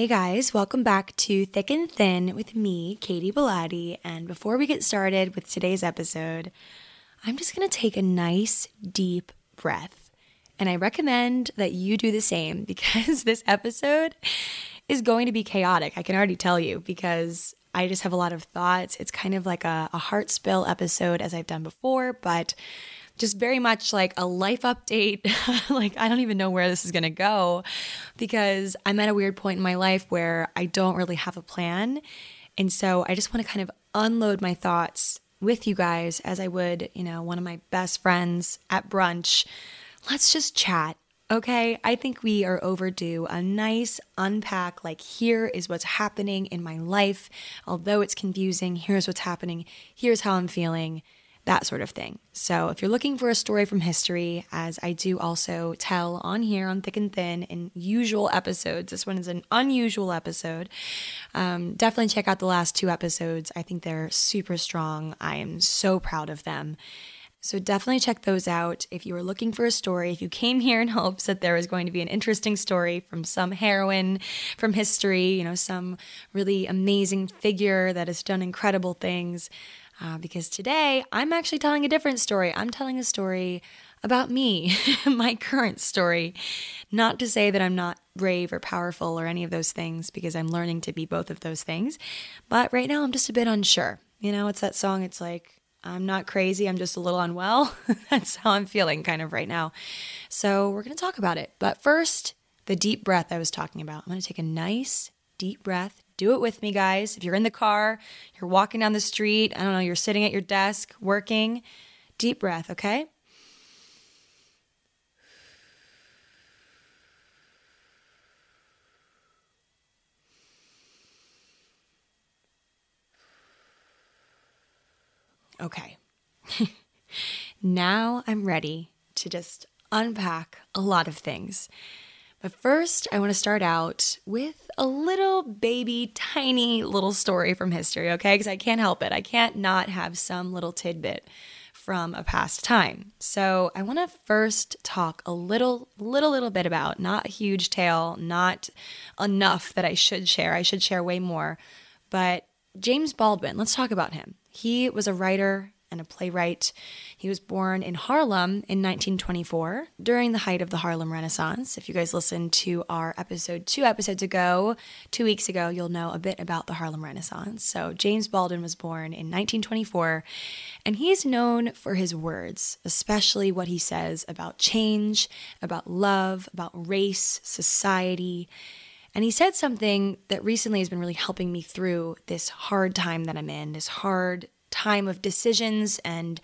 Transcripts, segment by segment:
Hey guys, welcome back to Thick and Thin with me, Katy Bellotte. And before we get started with today's episode, I'm just gonna take a nice deep breath. And I recommend that you do the same because this episode is going to be chaotic. I can already tell you because I just have a lot of thoughts. It's kind of like a, a heart spill episode as I've done before, but just very much like a life update. like, I don't even know where this is going to go because I'm at a weird point in my life where I don't really have a plan. And so I just want to kind of unload my thoughts with you guys as I would, you know, one of my best friends at brunch. Let's just chat. Okay, I think we are overdue a nice unpack. Like, here is what's happening in my life. Although it's confusing, here's what's happening. Here's how I'm feeling that sort of thing. So, if you're looking for a story from history, as I do also tell on here on Thick and Thin in usual episodes, this one is an unusual episode. Um, definitely check out the last two episodes. I think they're super strong. I am so proud of them. So definitely check those out if you were looking for a story. If you came here in hopes that there was going to be an interesting story from some heroine from history, you know, some really amazing figure that has done incredible things, uh, because today I'm actually telling a different story. I'm telling a story about me, my current story. Not to say that I'm not brave or powerful or any of those things, because I'm learning to be both of those things. But right now I'm just a bit unsure. You know, it's that song, it's like, I'm not crazy, I'm just a little unwell. That's how I'm feeling kind of right now. So we're to talk about it. But first, the deep breath I was talking about. I'm to take a nice deep breath do it with me, guys. If you're in the car, you're walking down the street, I don't know, you're sitting at your desk working, deep breath, okay? Okay. now I'm ready to just unpack a lot of things. But first, I want to start out with a little baby, tiny little story from history, okay? Because I can't help it. I can't not have some little tidbit from a past time. So I want to first talk a little, little, little bit about, not a huge tale, not enough that I should share. I should share way more. But James Baldwin, let's talk about him. He was a writer, and a playwright. He was born in Harlem in 1924 during the height of the Harlem Renaissance. If you guys listened to our episode two episodes ago, two weeks ago, you'll know a bit about the Harlem Renaissance. So, James Baldwin was born in 1924, and he's known for his words, especially what he says about change, about love, about race, society. And he said something that recently has been really helping me through this hard time that I'm in, this hard time of decisions and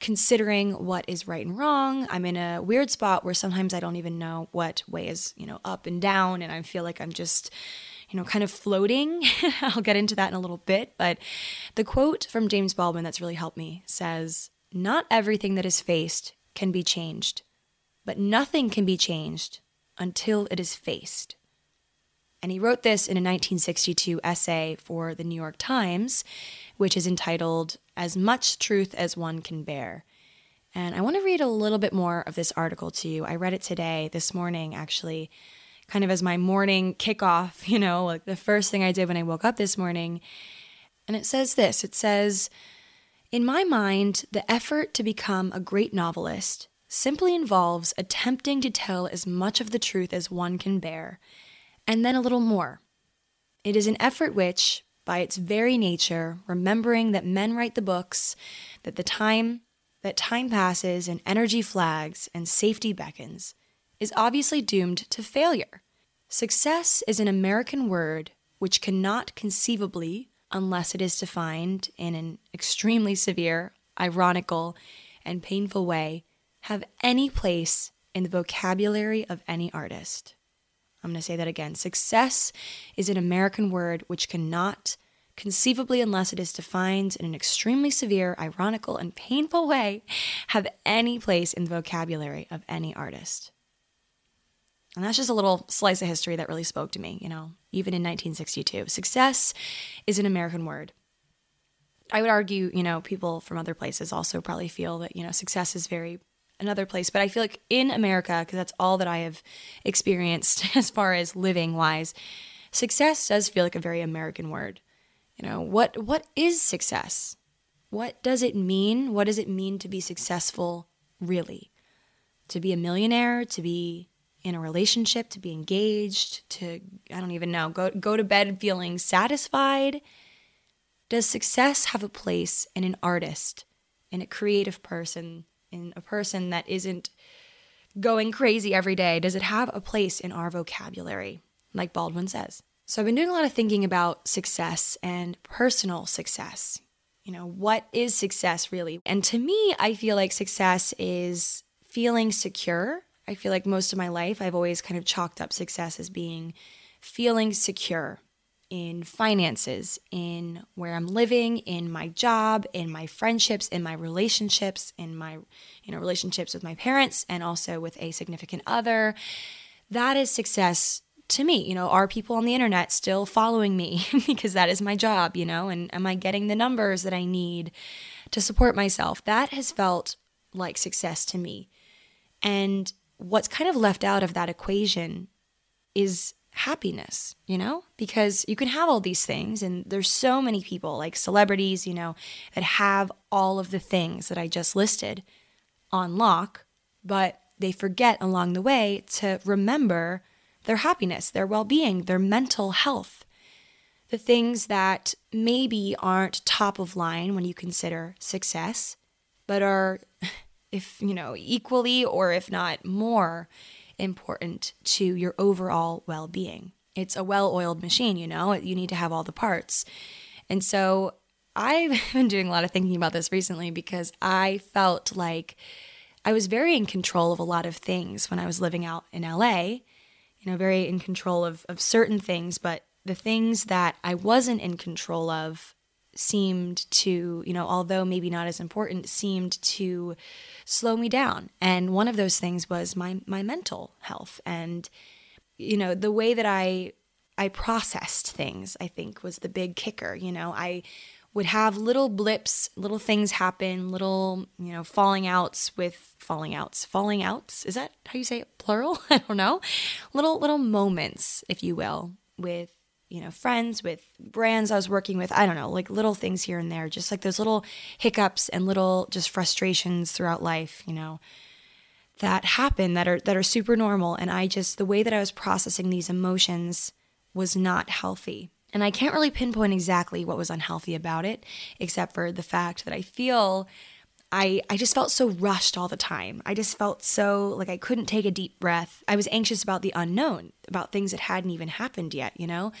considering what is right and wrong. I'm in a weird spot where sometimes I don't even know what way is, you know, up and down and I feel like I'm just you know, kind of floating. I'll get into that in a little bit. But the quote from James Baldwin that's really helped me says, Not everything that is faced can be changed, but nothing can be changed until it is faced. And he wrote this in a 1962 essay for the New York Times, which is entitled As Much Truth as One Can Bear. And I want to read a little bit more of this article to you. I read it today, this morning, actually, kind of as my morning kickoff, you know, like the first thing I did when I woke up this morning. And it says this it says, In my mind, the effort to become a great novelist simply involves attempting to tell as much of the truth as one can bear and then a little more. It is an effort which, by its very nature, remembering that men write the books, that the time that time passes and energy flags and safety beckons, is obviously doomed to failure. Success is an American word which cannot conceivably, unless it is defined in an extremely severe, ironical, and painful way, have any place in the vocabulary of any artist. I'm going to say that again. Success is an American word which cannot, conceivably, unless it is defined in an extremely severe, ironical, and painful way, have any place in the vocabulary of any artist. And that's just a little slice of history that really spoke to me, you know, even in 1962. Success is an American word. I would argue, you know, people from other places also probably feel that, you know, success is very another place. But I feel like in America, because that's all that I have experienced as far as living wise, success does feel like a very American word. You know, what what is success? What does it mean? What does it mean to be successful really? To be a millionaire, to be in a relationship, to be engaged, to I don't even know, go go to bed feeling satisfied? Does success have a place in an artist, in a creative person in a person that isn't going crazy every day? Does it have a place in our vocabulary, like Baldwin says? So I've been doing a lot of thinking about success and personal success. You know, what is success really? And to me, I feel like success is feeling secure. I feel like most of my life, I've always kind of chalked up success as being feeling secure, in finances, in where I'm living, in my job, in my friendships, in my relationships, in my you know relationships with my parents and also with a significant other. That is success to me. You know, are people on the internet still following me because that is my job, you know, and am I getting the numbers that I need to support myself? That has felt like success to me. And what's kind of left out of that equation is happiness, you know? Because you can have all these things, and there's so many people, like celebrities, you know, that have all of the things that I just listed on lock, but they forget along the way to remember their happiness, their well being, their mental health, the things that maybe aren't top of line when you consider success, but are, if you know, equally or if not more important to your overall well being. It's a well oiled machine, you know, you need to have all the parts. And so I've been doing a lot of thinking about this recently because I felt like I was very in control of a lot of things when I was living out in LA, you know, very in control of, of certain things, but the things that I wasn't in control of seemed to, you know, although maybe not as important, seemed to slow me down. And one of those things was my my mental health and you know, the way that I I processed things, I think was the big kicker, you know. I would have little blips, little things happen, little, you know, falling outs with falling outs. Falling outs, is that how you say it plural? I don't know. Little little moments, if you will, with you know, friends, with brands I was working with. I don't know, like little things here and there, just like those little hiccups and little just frustrations throughout life, you know, that happen that are that are super normal. And I just the way that I was processing these emotions was not healthy. And I can't really pinpoint exactly what was unhealthy about it, except for the fact that I feel I, I just felt so rushed all the time. I just felt so like I couldn't take a deep breath. I was anxious about the unknown, about things that hadn't even happened yet, you know?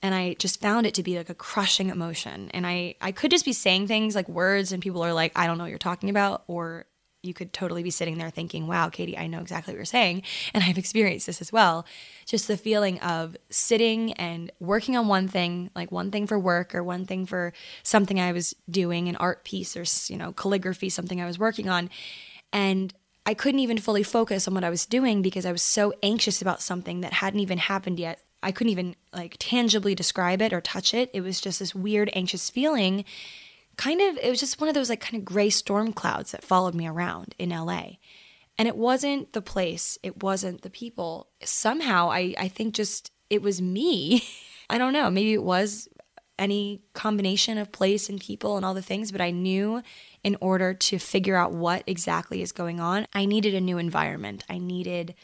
And I just found it to be like a crushing emotion. And I, I could just be saying things like words, and people are like, I don't know what you're talking about, or you could totally be sitting there thinking, wow, Katy, I know exactly what you're saying. And I've experienced this as well. Just the feeling of sitting and working on one thing, like one thing for work or one thing for something I was doing, an art piece or, you know, calligraphy, something I was working on. And I couldn't even fully focus on what I was doing because I was so anxious about something that hadn't even happened yet. I couldn't even like tangibly describe it or touch it. It was just this weird, anxious feeling kind of it was just one of those like kind of gray storm clouds that followed me around in LA. And it wasn't the place, it wasn't the people. Somehow I I think just it was me. I don't know, maybe it was any combination of place and people and all the things, but I knew in order to figure out what exactly is going on, I needed a new environment. I needed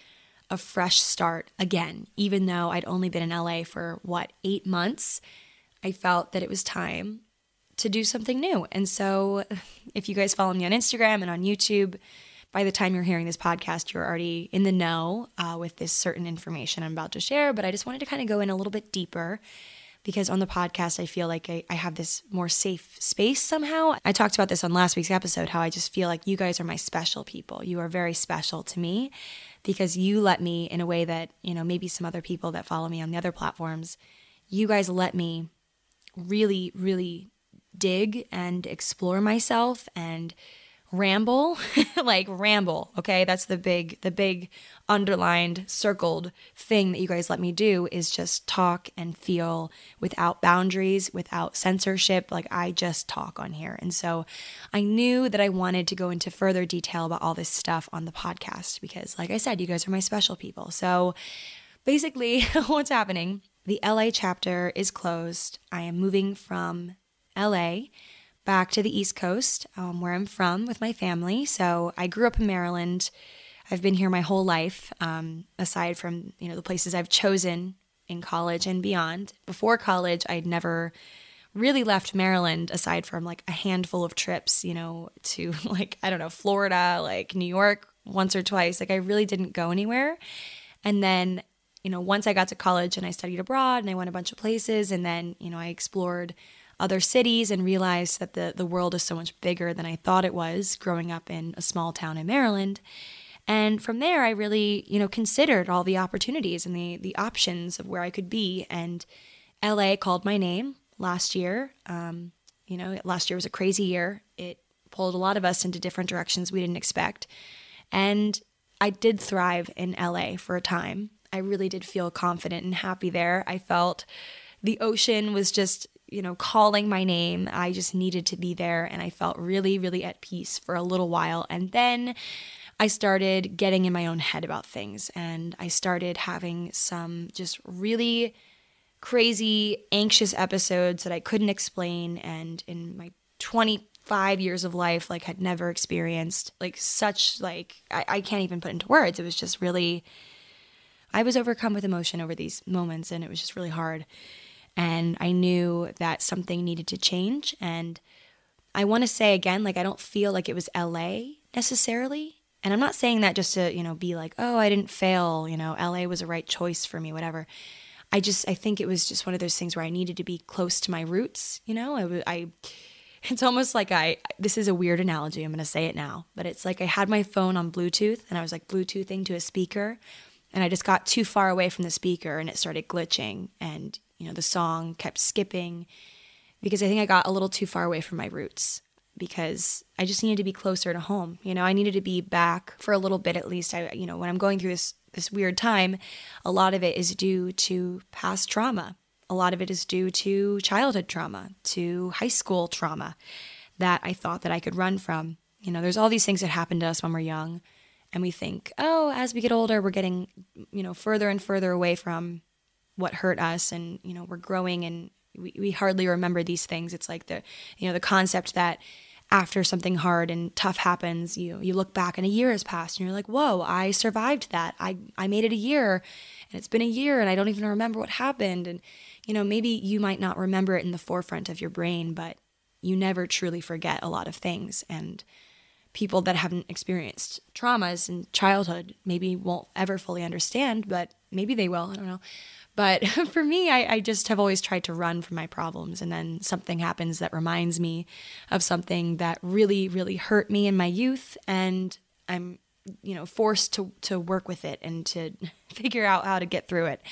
a fresh start again, even though I'd only been in LA for what, eight months. I felt that it was time to do something new. And so, if you guys follow me on Instagram and on YouTube, by the time you're hearing this podcast, you're already in the know uh, with this certain information I'm about to share. But I just wanted to kind of go in a little bit deeper because on the podcast, I feel like I, I, have this more safe space somehow. I talked about this on last week's episode how I just feel like you guys are my special people. You are very special to me because you let me, in a way that, you know, maybe some other people that follow me on the other platforms, you guys let me really, really dig and explore myself and ramble like ramble okay? That's the big the big underlined circled thing that you guys let me do is just talk and feel without boundaries without censorship like i just talk on here. And so i knew that i wanted to go into further detail about all this stuff on the podcast because like i said you guys are my special people. So basically what's happening? The la chapter is closed. I am moving from LA back to the East Coast, um, where I'm from with my family. So I grew up in Maryland. I've been here my whole life, um, aside from you know the places I've chosen in college and beyond. Before college, I'd never really left Maryland aside from like a handful of trips, you know, to like I don't know Florida, like New York once or twice. Like I really didn't go anywhere. And then you know once I got to college and I studied abroad and I went a bunch of places, and then you know I explored other cities and realized that the, the world is so much bigger than I thought it was growing up in a small town in Maryland. And from there, I really, you know, considered all the opportunities and the, the options of where I could be. And LA called my name last year. Um, you know, last year was a crazy year. It pulled a lot of us into different directions we didn't expect. And I did thrive in LA for a time. I really did feel confident and happy there. I felt the ocean was just you know, calling my name. I just needed to be there and I felt really, really at peace for a little while. And then I started getting in my own head about things and I started having some just really crazy, anxious episodes that I couldn't explain. And in my 25 years of life, like, had never experienced like such, like, I, I can't even put into words. It was just really, I was overcome with emotion over these moments and it was just really hard and I knew that something needed to change. And I want to say again, like, I don't feel like it was LA necessarily. And I'm not saying that just to, you know, be like, oh, I didn't fail, you know, LA was a right choice for me, whatever. I just, I think it was just one of those things where I needed to be close to my roots, you know? I, I it's almost like I, this is a weird analogy, I'm going to say it now, but it's like I had my phone on Bluetooth and I was like Bluetoothing to a speaker and I just got too far away from the speaker and it started glitching and you know, the song kept skipping because I think I got a little too far away from my roots because I just needed to be closer to home. You know, I needed to be back for a little bit at least. I you know, when I'm going through this this weird time, a lot of it is due to past trauma. A lot of it is due to childhood trauma, to high school trauma that I thought that I could run from. You know, there's all these things that happen to us when we're young and we think, "Oh, as we get older, we're getting, you know, further and further away from what hurt us and you know we're growing and we, we hardly remember these things. It's like the you know the concept that after something hard and tough happens you you look back and a year has passed and you're like whoa i survived that. I i made it a year and it's been a year and i don't even remember what happened. And you know maybe you might not remember it in the forefront of your brain but you never truly forget a lot of things. And people that haven't experienced traumas in childhood maybe won't ever fully understand but maybe they will i don't know But for me, I, I, just have always tried to run from my problems. And then something happens that reminds me of something that really, really hurt me in my youth. And I'm, you know, forced to, to work with it and to figure out how to get through it.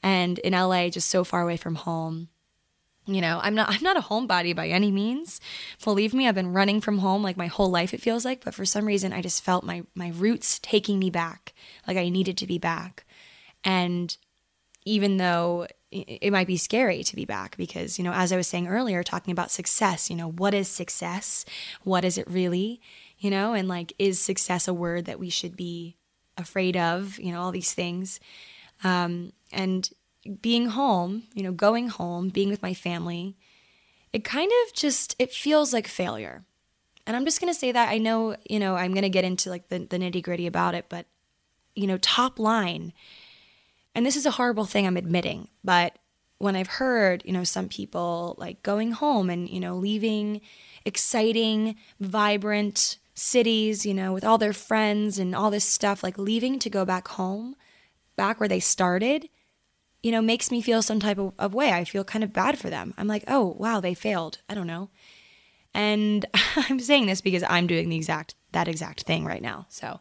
And in LA, just so far away from home, you know i'm not i'm not a homebody by any means believe me i've been running from home like my whole life it feels like but for some reason i just felt my my roots taking me back like i needed to be back and even though it might be scary to be back because you know as i was saying earlier talking about success you know what is success? What is it really? You know and like is success a word that we should be afraid of? You know all these things. Um, and being home, you know, going home, being with my family, it kind of just it feels like failure. And I'm just going to say that I know, you know, I'm going to get into like the, the nitty gritty about it, but, you know, top line, and this is a horrible thing I'm admitting, but when I've heard, you know, some people like going home and, you know, leaving exciting, vibrant cities, you know, with all their friends and all this stuff, like leaving to go back home, back where they started, you know, makes me feel some type of, of way. I feel kind of bad for them. I'm like, oh, wow, they failed. I don't know. And I'm saying this because I'm doing the exact, that exact thing right now. So,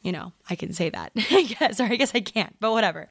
you know, I can say that, I guess, or I guess I can't, but whatever.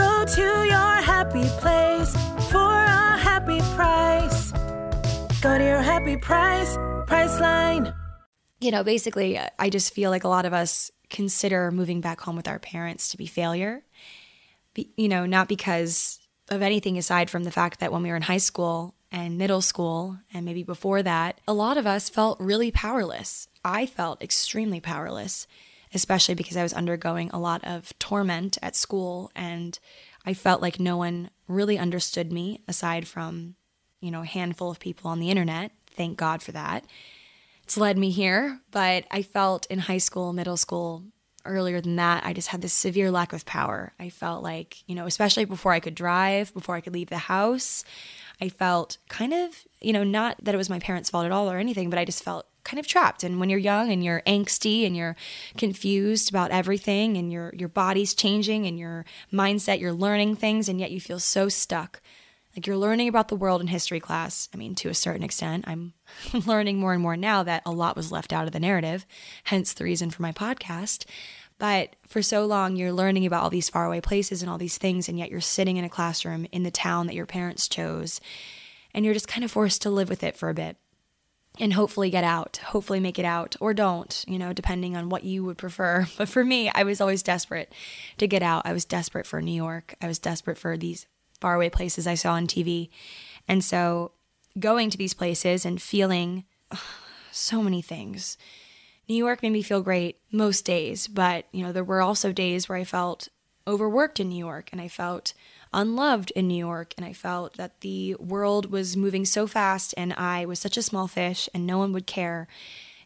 Go to your happy place for a happy price. Go to your happy price, Priceline. You know, basically, I just feel like a lot of us consider moving back home with our parents to be failure. Be, you know, not because of anything aside from the fact that when we were in high school and middle school, and maybe before that, a lot of us felt really powerless. I felt extremely powerless especially because I was undergoing a lot of torment at school and I felt like no one really understood me aside from, you know, a handful of people on the internet. Thank God for that. It's led me here, but I felt in high school, middle school, earlier than that, I just had this severe lack of power. I felt like, you know, especially before I could drive, before I could leave the house, I felt kind of, you know, not that it was my parents' fault at all or anything, but I just felt kind of trapped. And when you're young and you're angsty and you're confused about everything and your your body's changing and your mindset, you're learning things and yet you feel so stuck. Like you're learning about the world in history class. I mean, to a certain extent, I'm learning more and more now that a lot was left out of the narrative, hence the reason for my podcast. But for so long, you're learning about all these faraway places and all these things, and yet you're sitting in a classroom in the town that your parents chose, and you're just kind of forced to live with it for a bit and hopefully get out, hopefully make it out, or don't, you know, depending on what you would prefer. But for me, I was always desperate to get out. I was desperate for New York. I was desperate for these faraway places I saw on TV. And so going to these places and feeling so many things New York made me feel great most days, but you know, there were also days where I felt overworked in New York and I felt unloved in New York and I felt that the world was moving so fast and I was such a small fish and no one would care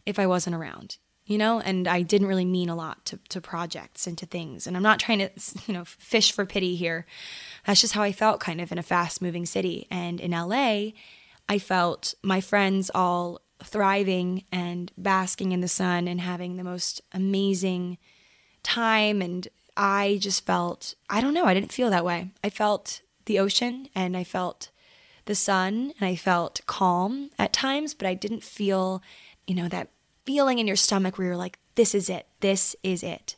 if I wasn't around. You know, and I didn't really mean a lot to, to projects and to things. And I'm not trying to, you know, fish for pity here. That's just how I felt kind of in a fast moving city. And in LA, I felt my friends all thriving and basking in the sun and having the most amazing time. And I just felt, I don't know, I didn't feel that way. I felt the ocean and I felt the sun and I felt calm at times, but I didn't feel, you know, that feeling in your stomach where you're like, this is it, this is it.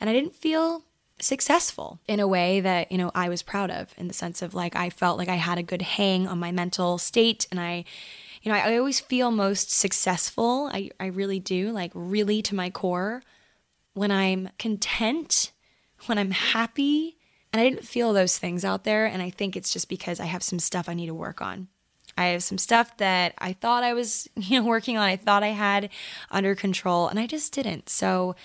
And I didn't feel successful in a way that, you know, I was proud of in the sense of like, I felt like I had a good hang on my mental state and I, you know, I, I always feel most successful. I, I really do, like really to my core, when I'm content, when I'm happy. And I didn't feel those things out there. And I think it's just because I have some stuff I need to work on. I have some stuff that I thought I was, you know, working on. I thought I had under control, and I just didn't. So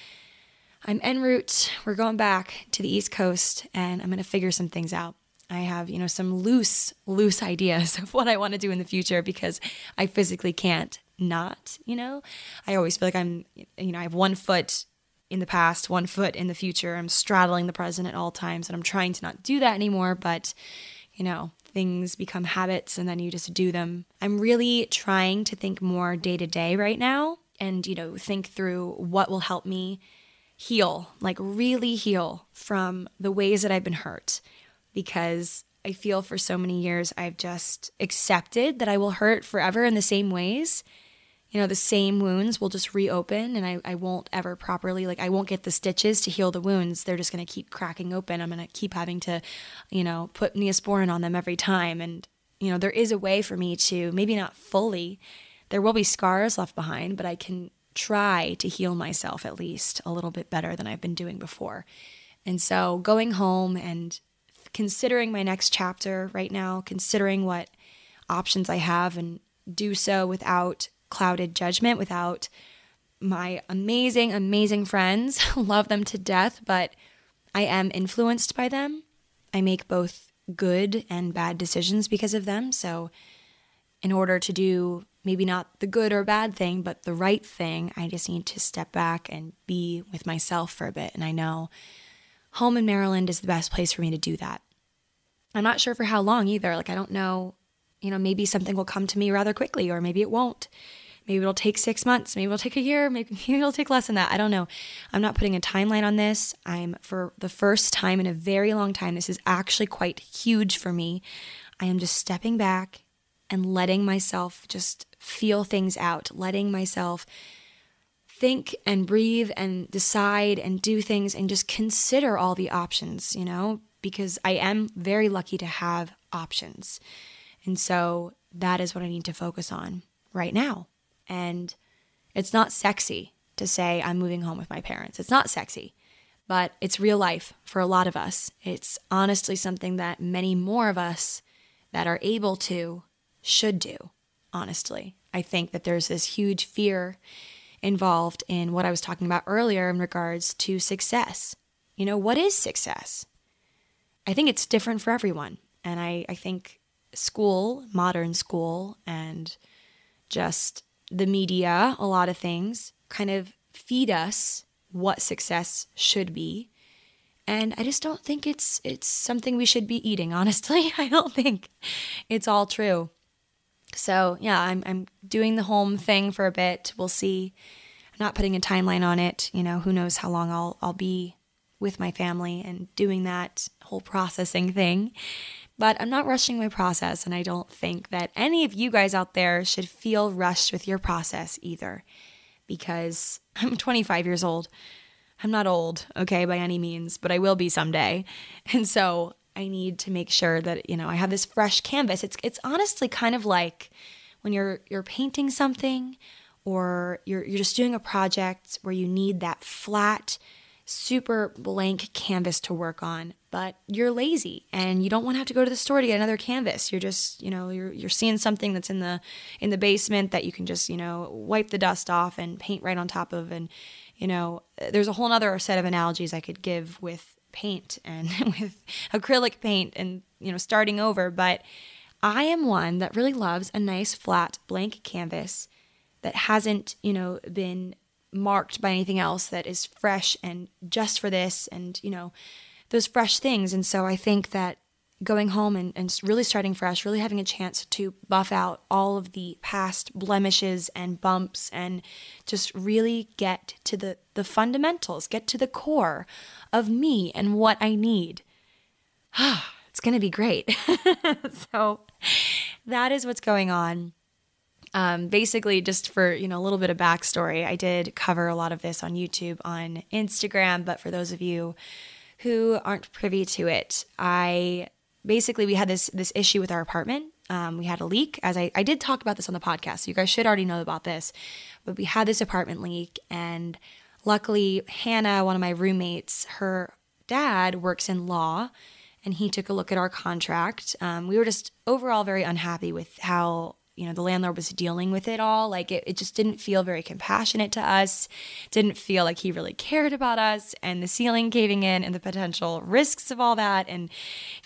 I'm en route. We're going back to the East Coast, and I'm going to figure some things out. I have, you know, some loose, loose ideas of what I want to do in the future because I physically can't not, you know. I always feel like I'm, you know, I have one foot in the past, one foot in the future. I'm straddling the present at all times, and I'm trying to not do that anymore, but, you know, things become habits and then you just do them. I'm really trying to think more day to day right now and, you know, think through what will help me heal, like really heal from the ways that I've been hurt because I feel for so many years I've just accepted that I will hurt forever in the same ways. You know, the same wounds will just reopen and I, I won't ever properly, like, I won't get the stitches to heal the wounds. They're just going to keep cracking open. I'm going to keep having to, you know, put neosporin on them every time. And, you know, there is a way for me to, maybe not fully, there will be scars left behind, but I can try to heal myself at least a little bit better than I've been doing before. And so going home and considering my next chapter right now, considering what options I have, and do so without clouded judgment, without my amazing, amazing friends. Love them to death, but I am influenced by them. I make both good and bad decisions because of them. So, in order to do maybe not the good or bad thing, but the right thing, I just need to step back and be with myself for a bit. And I know home in Maryland is the best place for me to do that. I'm not sure for how long either. Like, I don't know, you know, maybe something will come to me rather quickly, or maybe it won't. Maybe it'll take six months. Maybe it'll take a year. Maybe, maybe it'll take less than that. I don't know. I'm not putting a timeline on this. I'm, for the first time in a very long time, this is actually quite huge for me. I am just stepping back and letting myself just feel things out, letting myself think and breathe and decide and do things and just consider all the options, you know, because I am very lucky to have options. And so that is what I need to focus on right now. And it's not sexy to say I'm moving home with my parents. It's not sexy, but it's real life for a lot of us. It's honestly something that many more of us that are able to should do, honestly. I think that there's this huge fear involved in what I was talking about earlier in regards to success. You know, what is success? I think it's different for everyone. And I, I think school, modern school, and just the media, a lot of things kind of feed us what success should be. And I just don't think it's it's something we should be eating, honestly. I don't think it's all true. So yeah, I'm I'm doing the home thing for a bit. We'll see. I'm not putting a timeline on it. You know, who knows how long I'll I'll be with my family and doing that whole processing thing. But I'm not rushing my process, and I don't think that any of you guys out there should feel rushed with your process either, because I'm 25 years old. I'm not old, okay, by any means, but I will be someday. And so I need to make sure that you know I have this fresh canvas. It's it's honestly kind of like when you're you're painting something or you're you're just doing a project where you need that flat super blank canvas to work on, but you're lazy and you don't want to have to go to the store to get another canvas. You're just, you know, you're you're seeing something that's in the in the basement that you can just, you know, wipe the dust off and paint right on top of and you know, there's a whole other set of analogies I could give with paint and with acrylic paint and, you know, starting over, but I am one that really loves a nice flat blank canvas that hasn't, you know, been marked by anything else that is fresh and just for this and, you know, those fresh things. And so I think that going home and, and really starting fresh, really having a chance to buff out all of the past blemishes and bumps and just really get to the, the fundamentals, get to the core of me and what I need. it's going to be great. so that is what's going on. Um, basically, just for you know a little bit of backstory, I did cover a lot of this on YouTube, on Instagram. But for those of you who aren't privy to it, I basically we had this this issue with our apartment. Um, we had a leak, as I, I did talk about this on the podcast. So you guys should already know about this, but we had this apartment leak, and luckily Hannah, one of my roommates, her dad works in law, and he took a look at our contract. Um, we were just overall very unhappy with how you know the landlord was dealing with it all like it, it just didn't feel very compassionate to us didn't feel like he really cared about us and the ceiling caving in and the potential risks of all that and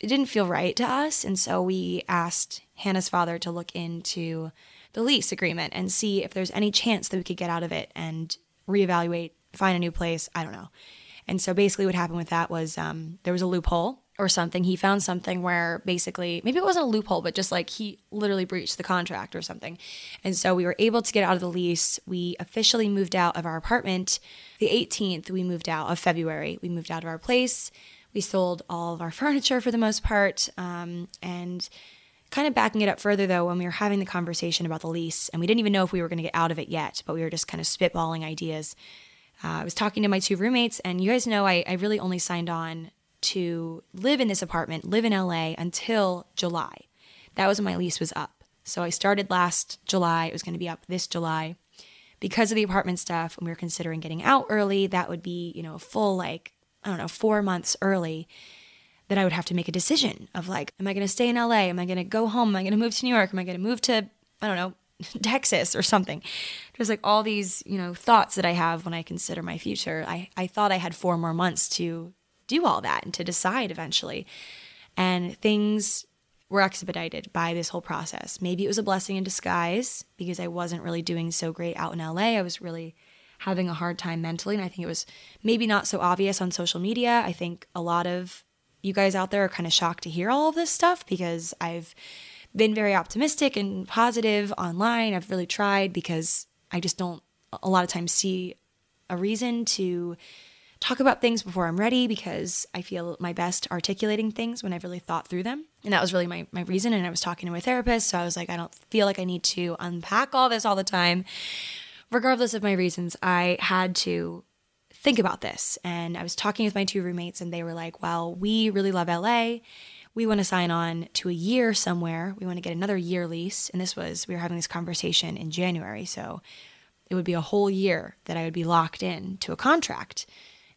it didn't feel right to us and so we asked hannah's father to look into the lease agreement and see if there's any chance that we could get out of it and reevaluate find a new place i don't know. And so basically what happened with that was um, there was a loophole or something. He found something where basically, maybe it wasn't a loophole, but just like he literally breached the contract or something. And so we were able to get out of the lease. We officially moved out of our apartment. The 18th, we moved out of February. We moved out of our place. We sold all of our furniture for the most part. Um, and kind of backing it up further though, when we were having the conversation about the lease, and we didn't even know if we were going to get out of it yet, but we were just kind of spitballing ideas. Uh, I was talking to my two roommates, and you guys know I, I really only signed on to live in this apartment, live in LA until July. That was when my lease was up. So I started last July. It was going to be up this July. Because of the apartment stuff, and we were considering getting out early, that would be, you know, a full, like, I don't know, four months early that I would have to make a decision of like, am I going to stay in LA? Am I going to go home? Am I going to move to New York? Am I going to move to, I don't know, Texas or something? There's like all these, you know, thoughts that I have when I consider my future. I, I thought I had four more months to do all that and to decide eventually. And things were expedited by this whole process. Maybe it was a blessing in disguise because I wasn't really doing so great out in LA. I was really having a hard time mentally. And I think it was maybe not so obvious on social media. I think a lot of you guys out there are kind of shocked to hear all of this stuff because I've been very optimistic and positive online. I've really tried because I just don't a lot of times see a reason to talk about things before I'm ready because I feel my best articulating things when I've really thought through them. And that was really my, my reason. And I was talking to my therapist. So I was like, I don't feel like I need to unpack all this all the time. Regardless of my reasons, I had to think about this. And I was talking with my two roommates, and they were like, Well, we really love LA. We want to sign on to a year somewhere. We want to get another year lease. And this was, we were having this conversation in January. So it would be a whole year that I would be locked in to a contract.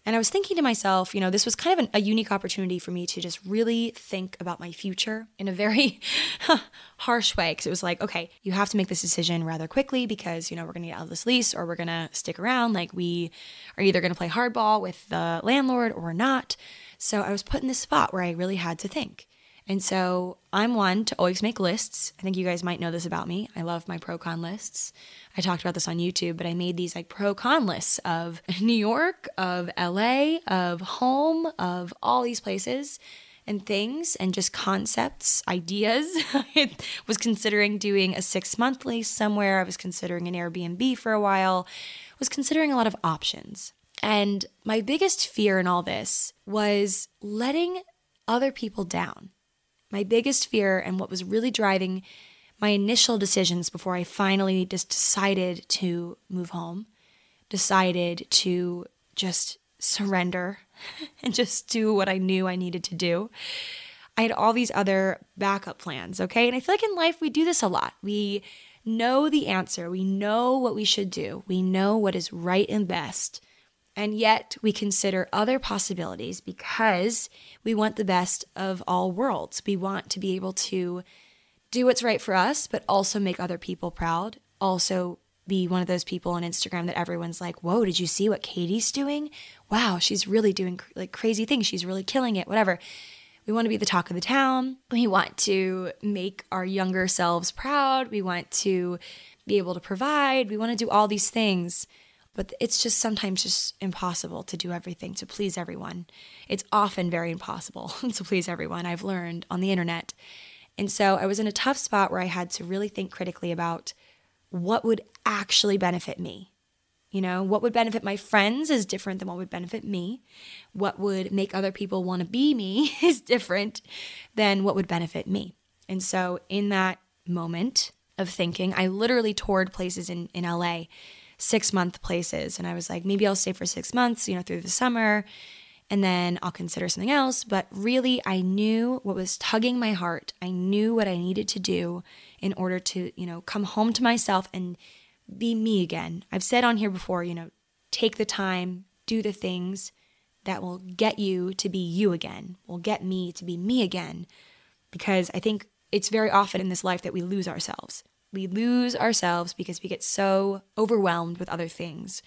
And I was thinking to myself, you know, this was kind of an, a unique opportunity for me to just really think about my future in a very harsh way. Cause it was like, okay, you have to make this decision rather quickly because, you know, we're going to get out of this lease or we're going to stick around. Like, we are either going to play hardball with the landlord or not. So I was put in this spot where I really had to think. And so I'm one to always make lists. I think you guys might know this about me. I love my pro con lists. I talked about this on YouTube, but I made these like pro con lists of New York, of LA, of home, of all these places and things and just concepts, ideas. I was considering doing a six monthly somewhere. I was considering an Airbnb for a while. I was considering a lot of options. And my biggest fear in all this was letting other people down my biggest fear and what was really driving my initial decisions before I finally just decided to move home, decided to just surrender and just do what I knew I needed to do. I had all these other backup plans, okay? And I feel like in life we do this a lot. We know the answer, we know what we should do, we know what is right and best. And yet we consider other possibilities because we want the best of all worlds. We want to be able to do what's right for us, but also make other people proud. Also, be one of those people on Instagram that everyone's like, "Whoa, did you see what Katy's doing? Wow, she's really doing like crazy things. She's really killing it." Whatever. We want to be the talk of the town. We want to make our younger selves proud. We want to be able to provide. We want to do all these things. But it's just sometimes just impossible to do everything to please everyone. It's often very impossible to please everyone, I've learned on the internet. And so I was in a tough spot where I had to really think critically about what would actually benefit me. You know, what would benefit my friends is different than what would benefit me. What would make other people want to be me is different than what would benefit me. And so, in that moment of thinking, I literally toured places in, in LA, six month places. And I was like, maybe I'll stay for six months, you know, through the summer, and then I'll consider something else. But really, I knew what was tugging my heart. I knew what I needed to do in order to, you know, come home to myself and be me again. I've said on here before, you know, take the time, do the things that will get you to be you again, will get me to be me again. Because I think it's very often in this life that we lose ourselves. We lose ourselves because we get so overwhelmed with other things.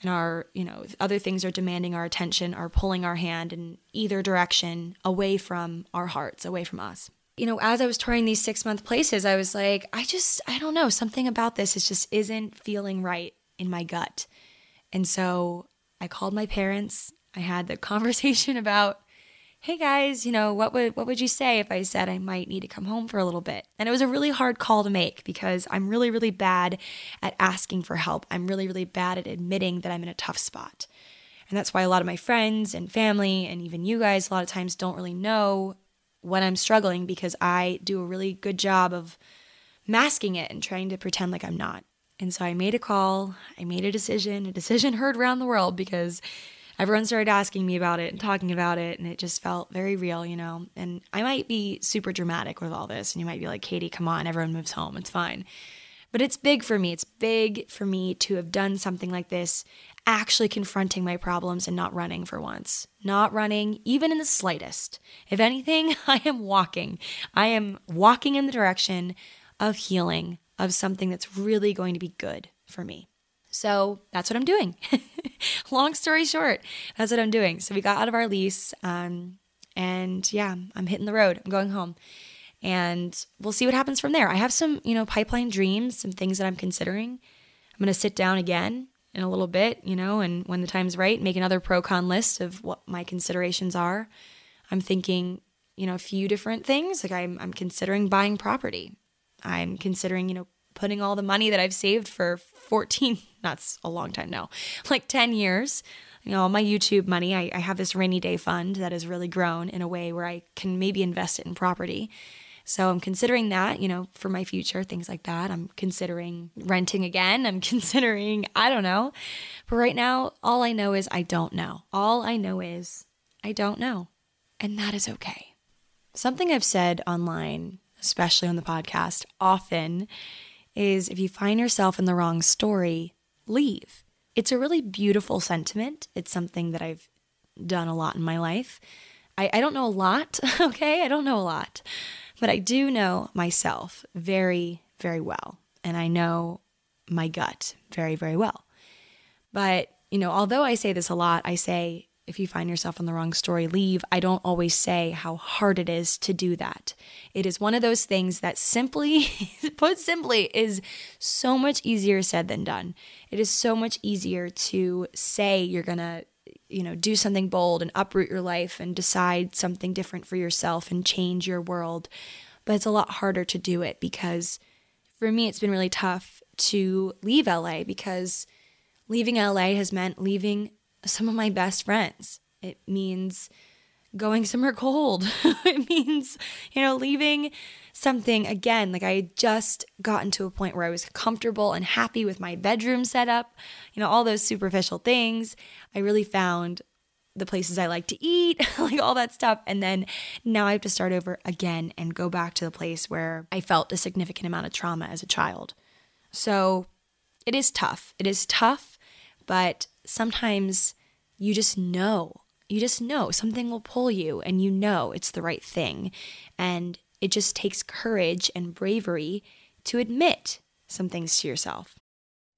And our, you know, other things are demanding our attention, are pulling our hand in either direction away from our hearts, away from us you know, as I was touring these six month places, I was like, I just, I don't know, something about this is just isn't feeling right in my gut. And so I called my parents. I had the conversation about, hey guys, you know, what would what would you say if I said I might need to come home for a little bit? And it was a really hard call to make because I'm really, really bad at asking for help. I'm really, really bad at admitting that I'm in a tough spot. And that's why a lot of my friends and family and even you guys a lot of times don't really know when I'm struggling because I do a really good job of masking it and trying to pretend like I'm not. And so I made a call, I made a decision, a decision heard around the world because everyone started asking me about it and talking about it, and it just felt very real, you know. And I might be super dramatic with all this, and you might be like, Katy, come on, everyone moves home, it's fine. But it's big for me. It's big for me to have done something like this actually confronting my problems and not running for once. Not running, even in the slightest. If anything, I am walking. I am walking in the direction of healing, of something that's really going to be good for me. So that's what I'm doing. Long story short, that's what I'm doing. So we got out of our lease, um, and yeah, I'm hitting the road. I'm going home. And we'll see what happens from there. I have some, you know, pipeline dreams, some things that I'm considering. I'm to sit down again in a little bit, you know, and when the time's right, make another pro con list of what my considerations are. I'm thinking, you know, a few different things. Like I'm, I'm considering buying property. I'm considering, you know, putting all the money that I've saved for 14, that's a long time now, like 10 years. You know, my YouTube money, I, I have this rainy day fund that has really grown in a way where I can maybe invest it in property. So I'm considering that, you know, for my future, things like that. I'm considering renting again. I'm considering, I don't know. But right now, all I know is I don't know. All I know is I don't know. And that is okay. Something I've said online, especially on the podcast, often is if you find yourself in the wrong story, leave. It's a really beautiful sentiment. It's something that I've done a lot in my life. I, I don't know a lot, okay? I don't know a lot. But I do know myself very, very well. And I know my gut very, very well. But, you know, although I say this a lot, I say, if you find yourself on the wrong story, leave. I don't always say how hard it is to do that. It is one of those things that simply, put simply, is so much easier said than done. It is so much easier to say you're going to you know, do something bold and uproot your life and decide something different for yourself and change your world. But it's a lot harder to do it because for me, it's been really tough to leave LA because leaving LA has meant leaving some of my best friends. It means going somewhere cold. it means, you know, leaving something again. Like I had just gotten to a point where I was comfortable and happy with my bedroom setup, you know, all those superficial things. I really found the places I like to eat, like all that stuff. And then now I have to start over again and go back to the place where I felt a significant amount of trauma as a child. So it is tough. It is tough, but sometimes you just know. You just know something will pull you and you know it's the right thing. And it just takes courage and bravery to admit some things to yourself.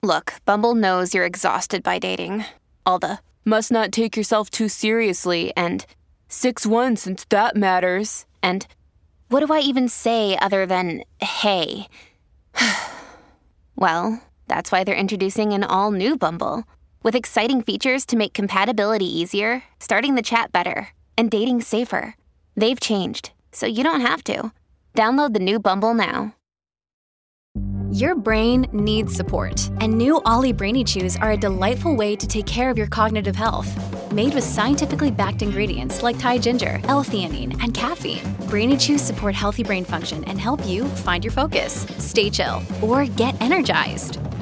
Look, Bumble knows you're exhausted by dating. All the must not take yourself too seriously and 6 1 since that matters. And what do I even say other than hey? well, that's why they're introducing an all new Bumble with exciting features to make compatibility easier, starting the chat better, and dating safer. They've changed, so you don't have to. Download the new Bumble now. Your brain needs support, and new Olly Brainy Chews are a delightful way to take care of your cognitive health. Made with scientifically backed ingredients like Thai ginger, L-theanine, and caffeine, Brainy Chews support healthy brain function and help you find your focus, stay chill, or get energized.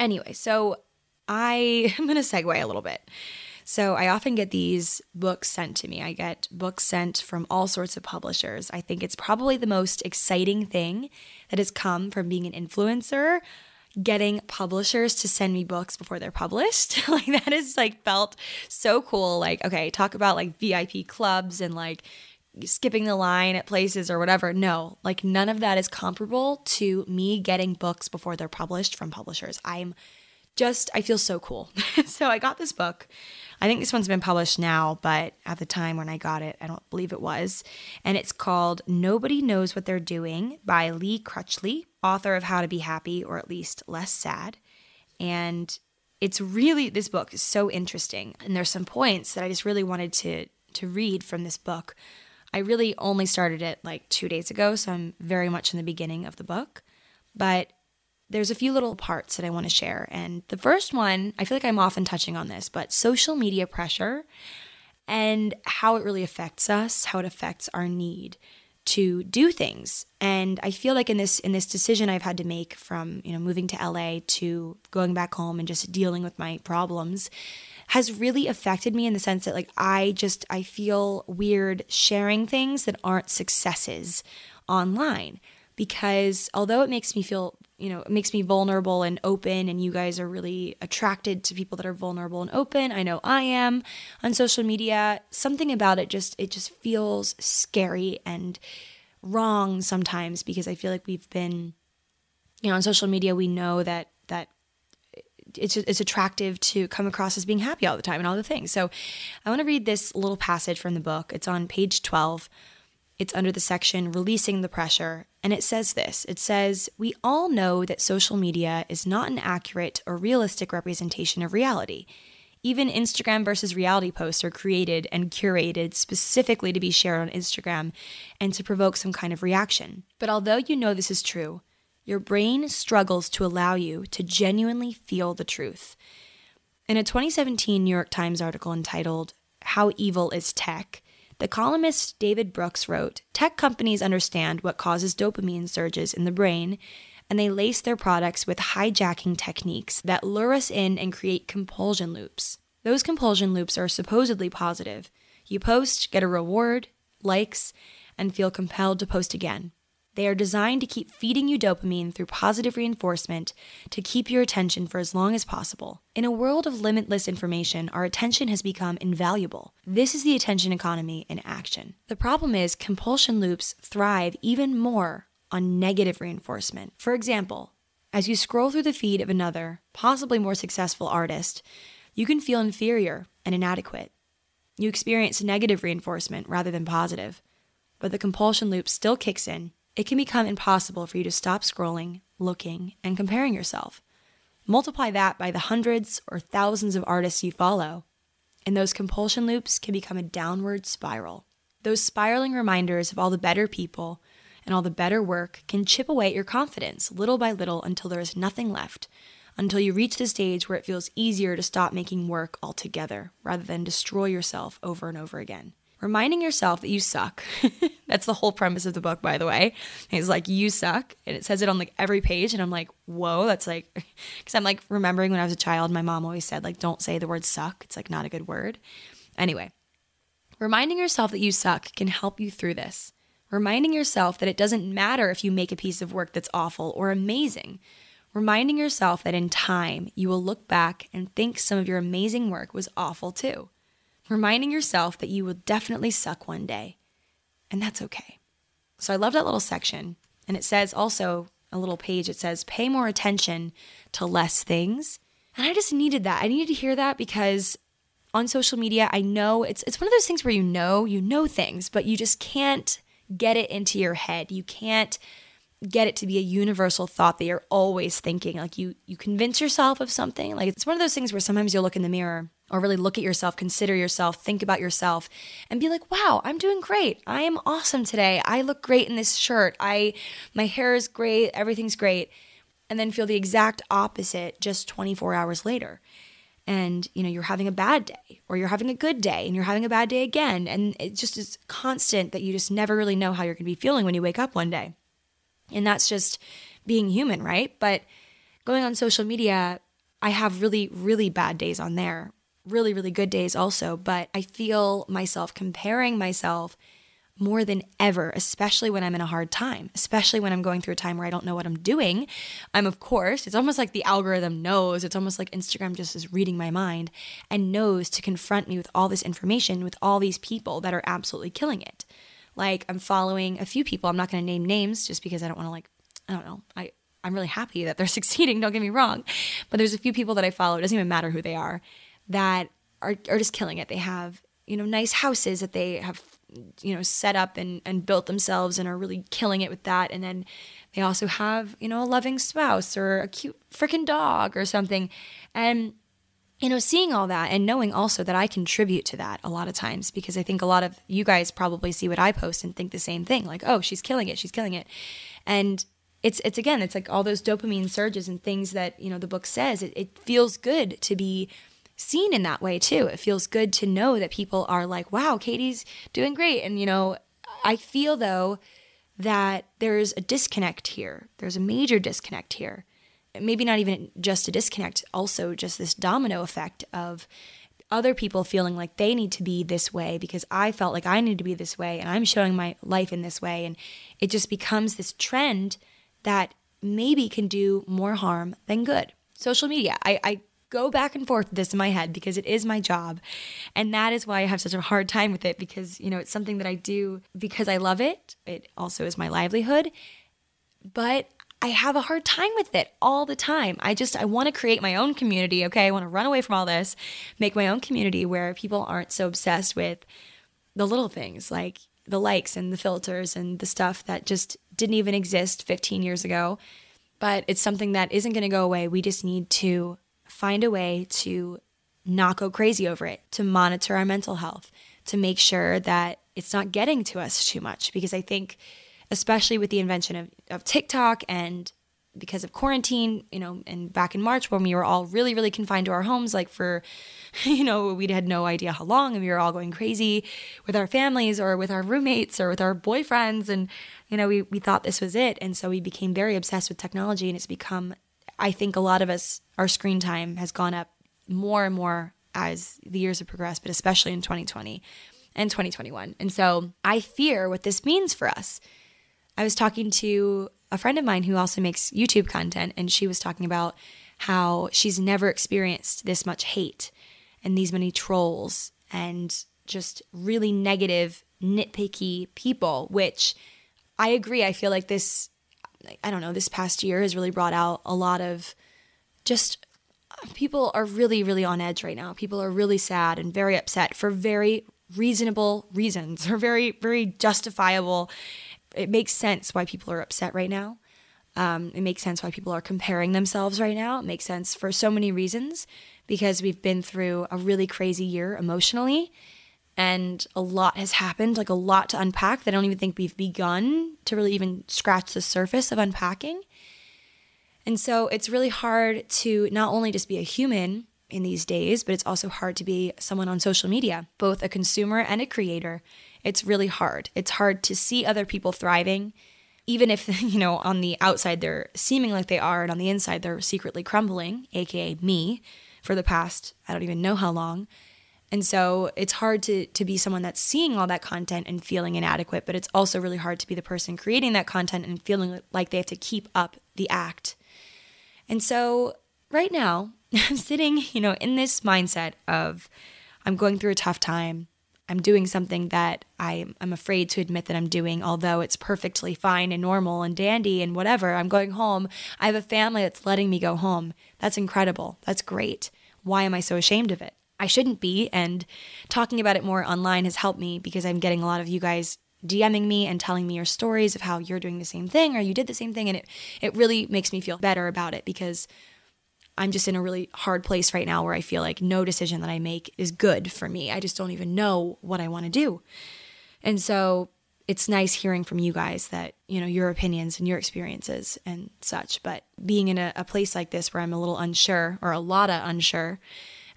Anyway, so I am going to segue a little bit. So I often get these books sent to me. I get books sent from all sorts of publishers. I think it's probably the most exciting thing that has come from being an influencer getting publishers to send me books before they're published. like that is like felt so cool. Like okay, talk about like VIP clubs and like skipping the line at places or whatever. No, like none of that is comparable to me getting books before they're published from publishers. I'm just, I feel so cool. so I got this book. I think this one's been published now, but at the time when I got it, I don't believe it was. And it's called Nobody Knows What They're Doing by Lee Crutchley, author of How to Be Happy or at least Less Sad. And it's really, this book is so interesting. And there's some points that I just really wanted to, to read from this book I really only started it like two days ago, so I'm very much in the beginning of the book. But there's a few little parts that I want to share. And the first one, I feel like I'm often touching on this, but social media pressure and how it really affects us, how it affects our need to do things. And I feel like in this in this decision I've had to make from, you know, moving to LA to going back home and just dealing with my problems, has really affected me in the sense that like I just I feel weird sharing things that aren't successes online because although it makes me feel you know, it makes me vulnerable and open, and you guys are really attracted to people that are vulnerable and open. I know I am on social media. Something about it just it just feels scary and wrong sometimes because I feel like we've been, you know, on social media we know that that it's it's attractive to come across as being happy all the time and all the things. So I want to read this little passage from the book. It's on page 12. It's under the section Releasing the Pressure, and it says this. It says, "We all know that social media is not an accurate or realistic representation of reality." Even Instagram versus reality posts are created and curated specifically to be shared on Instagram and to provoke some kind of reaction. But although you know this is true, your brain struggles to allow you to genuinely feel the truth. In a 2017 New York Times article entitled, How Evil is Tech? The columnist David Brooks wrote Tech companies understand what causes dopamine surges in the brain, and they lace their products with hijacking techniques that lure us in and create compulsion loops. Those compulsion loops are supposedly positive. You post, get a reward, likes, and feel compelled to post again. They are designed to keep feeding you dopamine through positive reinforcement to keep your attention for as long as possible. In a world of limitless information, our attention has become invaluable. This is the attention economy in action. The problem is, compulsion loops thrive even more on negative reinforcement. For example, as you scroll through the feed of another, possibly more successful artist, you can feel inferior and inadequate. You experience negative reinforcement rather than positive, but the compulsion loop still kicks in it can become impossible for you to stop scrolling, looking, and comparing yourself. Multiply that by the hundreds or thousands of artists you follow, And those compulsion loops can become a downward spiral. Those spiraling reminders of all the better people and all the better work can chip away at your confidence little by little until there is nothing left, until you reach the stage where it feels easier to stop making work altogether rather than destroy yourself over and over again. Reminding yourself that you suck. That's the whole premise of the book, by the way. It's like, you suck. And it says it on like every page. And I'm like, whoa, that's like, because I'm like remembering when I was a child, my mom always said, like, don't say the word suck. It's like not a good word. Anyway, reminding yourself that you suck can help you through this. Reminding yourself that it doesn't matter if you make a piece of work that's awful or amazing. Reminding yourself that in time, you will look back and think some of your amazing work was awful too reminding yourself that you will definitely suck one day, and that's okay. So I love that little section. And it says also a little page, it says, pay more attention to less things. And I just needed that. I needed to hear that because on social media, I know it's it's one of those things where you know, you know things, but you just can't get it into your head. You can't get it to be a universal thought that you're always thinking. Like you you convince yourself of something. Like it's one of those things where sometimes you'll look in the mirror or really look at yourself, consider yourself, think about yourself, and be like, wow, I'm doing great. I am awesome today. I look great in this shirt. I my hair is great, everything's great. And then feel the exact opposite just 24 hours later. And you know, you're having a bad day, or you're having a good day, and you're having a bad day again. And it just is constant that you just never really know how you're gonna be feeling when you wake up one day. And that's just being human, right? But going on social media, I have really, really bad days on there really, really good days also, but I feel myself comparing myself more than ever, especially when I'm in a hard time, especially when I'm going through a time where I don't know what I'm doing. I'm, of course, it's almost like the algorithm knows. It's almost like Instagram just is reading my mind and knows to confront me with all this information, with all these people that are absolutely killing it. Like, I'm following a few people. I'm not going to name names just because I don't want to, like, I don't know. I, I'm really happy that they're succeeding, don't get me wrong. But there's a few people that I follow, it doesn't even matter who they are that are, are just killing it. They have, you know, nice houses that they have, you know, set up and, and built themselves and are really killing it with that. And then they also have, you know, a loving spouse or a cute freaking dog or something. And, you know, seeing all that and knowing also that I contribute to that a lot of times because I think a lot of you guys probably see what I post and think the same thing like, oh, she's killing it, she's killing it. And it's it's again, it's like all those dopamine surges and things that, you know, the book says. It, it feels good to be seen in that way too. It feels good to know that people are like, wow, Katy's doing great. And, you know, I feel though that there's a disconnect here. There's a major disconnect here. Maybe not even just a disconnect, also just this domino effect of other people feeling like they need to be this way because I felt like I need to be this way and I'm showing my life in this way. And it just becomes this trend that maybe can do more harm than good. Social media. I, I go back and forth with this in my head because it is my job. And that is why I have such a hard time with it because, you know, it's something that I do because I love it. It also is my livelihood. But I have a hard time with it all the time. I just I want to create my own community, okay? I want to run away from all this, make my own community where people aren't so obsessed with the little things like the likes and the filters and the stuff that just didn't even exist 15 years ago. But it's something that isn't going to go away. We just need to find a way to not go crazy over it, to monitor our mental health, to make sure that it's not getting to us too much. Because I think, especially with the invention of, of TikTok and because of quarantine, you know, and back in March when we were all really, really confined to our homes, like for, you know, we had no idea how long and we were all going crazy with our families or with our roommates or with our boyfriends. And, you know, we, we thought this was it. And so we became very obsessed with technology and it's become I think a lot of us, our screen time has gone up more and more as the years have progressed, but especially in 2020 and 2021. And so I fear what this means for us. I was talking to a friend of mine who also makes YouTube content, and she was talking about how she's never experienced this much hate and these many trolls and just really negative, nitpicky people, which I agree. I feel like this I don't know, this past year has really brought out a lot of just people are really, really on edge right now. People are really sad and very upset for very reasonable reasons or very, very justifiable. It makes sense why people are upset right now. Um, it makes sense why people are comparing themselves right now. It makes sense for so many reasons because we've been through a really crazy year emotionally and a lot has happened, like a lot to unpack that I don't even think we've begun to really even scratch the surface of unpacking. And so it's really hard to not only just be a human in these days, but it's also hard to be someone on social media, both a consumer and a creator. It's really hard. It's hard to see other people thriving, even if, you know, on the outside they're seeming like they are, and on the inside they're secretly crumbling, aka me, for the past, I don't even know how long. And so it's hard to to be someone that's seeing all that content and feeling inadequate, but it's also really hard to be the person creating that content and feeling like they have to keep up the act. And so right now, I'm sitting, you know, in this mindset of I'm going through a tough time. I'm doing something that I, I'm afraid to admit that I'm doing, although it's perfectly fine and normal and dandy and whatever. I'm going home. I have a family that's letting me go home. That's incredible. That's great. Why am I so ashamed of it? I shouldn't be. And talking about it more online has helped me because I'm getting a lot of you guys DMing me and telling me your stories of how you're doing the same thing or you did the same thing. And it, it really makes me feel better about it because I'm just in a really hard place right now where I feel like no decision that I make is good for me. I just don't even know what I want to do. And so it's nice hearing from you guys that, you know, your opinions and your experiences and such. But being in a, a place like this where I'm a little unsure or a lot of unsure,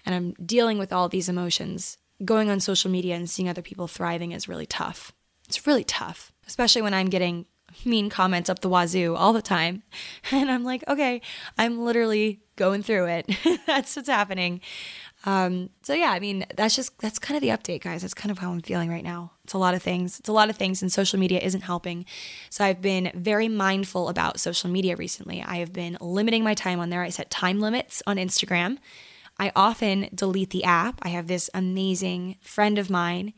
and I'm dealing with all these emotions, going on social media and seeing other people thriving is really tough. It's really tough, especially when I'm getting mean comments up the wazoo all the time. And I'm like, okay, I'm literally going through it. that's what's happening. Um, so yeah, I mean, that's just that's kind of the update, guys. That's kind of how I'm feeling right now. It's a lot of things. It's a lot of things, and social media isn't helping. So I've been very mindful about social media recently. I have been limiting my time on there. I set time limits on Instagram. I often delete the app. I have this amazing friend of mine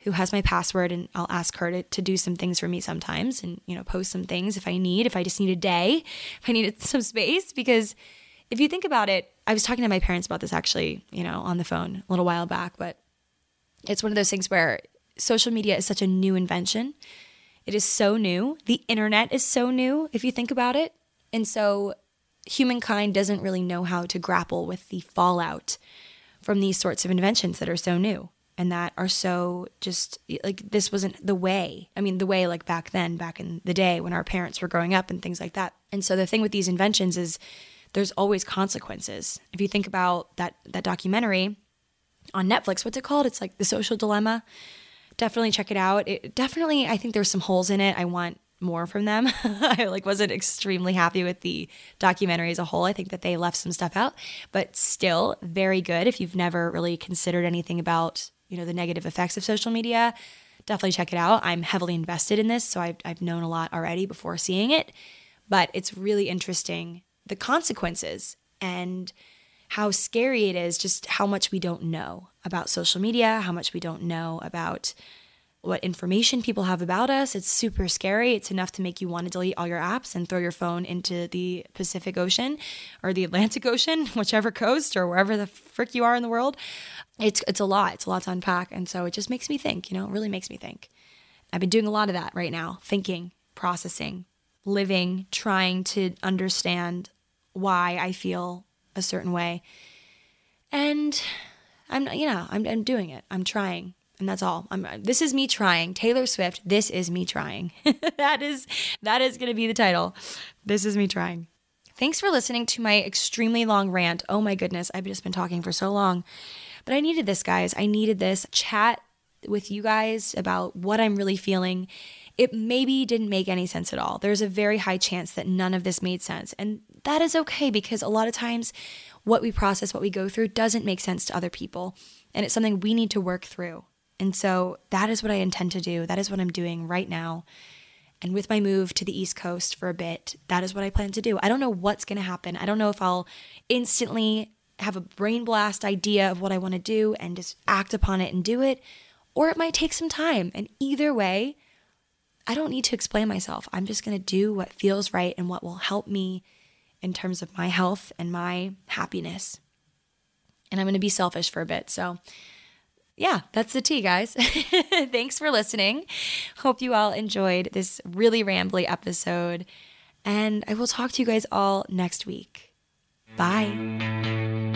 who has my password and I'll ask her to, to do some things for me sometimes and, you know, post some things if I need, if I just need a day, if I needed some space. Because if you think about it, I was talking to my parents about this actually, you know, on the phone a little while back, but it's one of those things where social media is such a new invention. It is so new. The internet is so new, if you think about it. And so humankind doesn't really know how to grapple with the fallout from these sorts of inventions that are so new and that are so just like this wasn't the way. I mean, the way like back then, back in the day when our parents were growing up and things like that. And so the thing with these inventions is there's always consequences. If you think about that that documentary on Netflix, what's it called? It's like The Social Dilemma. Definitely check it out. It definitely I think there's some holes in it. I want more from them. I like wasn't extremely happy with the documentary as a whole. I think that they left some stuff out, but still very good. If you've never really considered anything about, you know, the negative effects of social media, definitely check it out. I'm heavily invested in this, so I've, I've known a lot already before seeing it, but it's really interesting the consequences and how scary it is, just how much we don't know about social media, how much we don't know about what information people have about us. It's super scary. It's enough to make you want to delete all your apps and throw your phone into the Pacific Ocean or the Atlantic Ocean, whichever coast or wherever the frick you are in the world. It's it's a lot. It's a lot to unpack. And so it just makes me think, you know, it really makes me think. I've been doing a lot of that right now, thinking, processing, living, trying to understand why I feel a certain way. And I'm you know, I'm I'm doing it. I'm trying and that's all. I'm, this is me trying. Taylor Swift, this is me trying. that is that is going to be the title. This is me trying. Thanks for listening to my extremely long rant. Oh my goodness, I've just been talking for so long. But I needed this, guys. I needed this chat with you guys about what I'm really feeling. It maybe didn't make any sense at all. There's a very high chance that none of this made sense. And that is okay because a lot of times what we process, what we go through doesn't make sense to other people. And it's something we need to work through. And so that is what I intend to do. That is what I'm doing right now. And with my move to the East Coast for a bit, that is what I plan to do. I don't know what's going to happen. I don't know if I'll instantly have a brain blast idea of what I want to do and just act upon it and do it, or it might take some time. And either way, I don't need to explain myself. I'm just going to do what feels right and what will help me in terms of my health and my happiness. And I'm going to be selfish for a bit. So, yeah, that's the tea, guys. Thanks for listening. Hope you all enjoyed this really rambly episode. And I will talk to you guys all next week. Bye.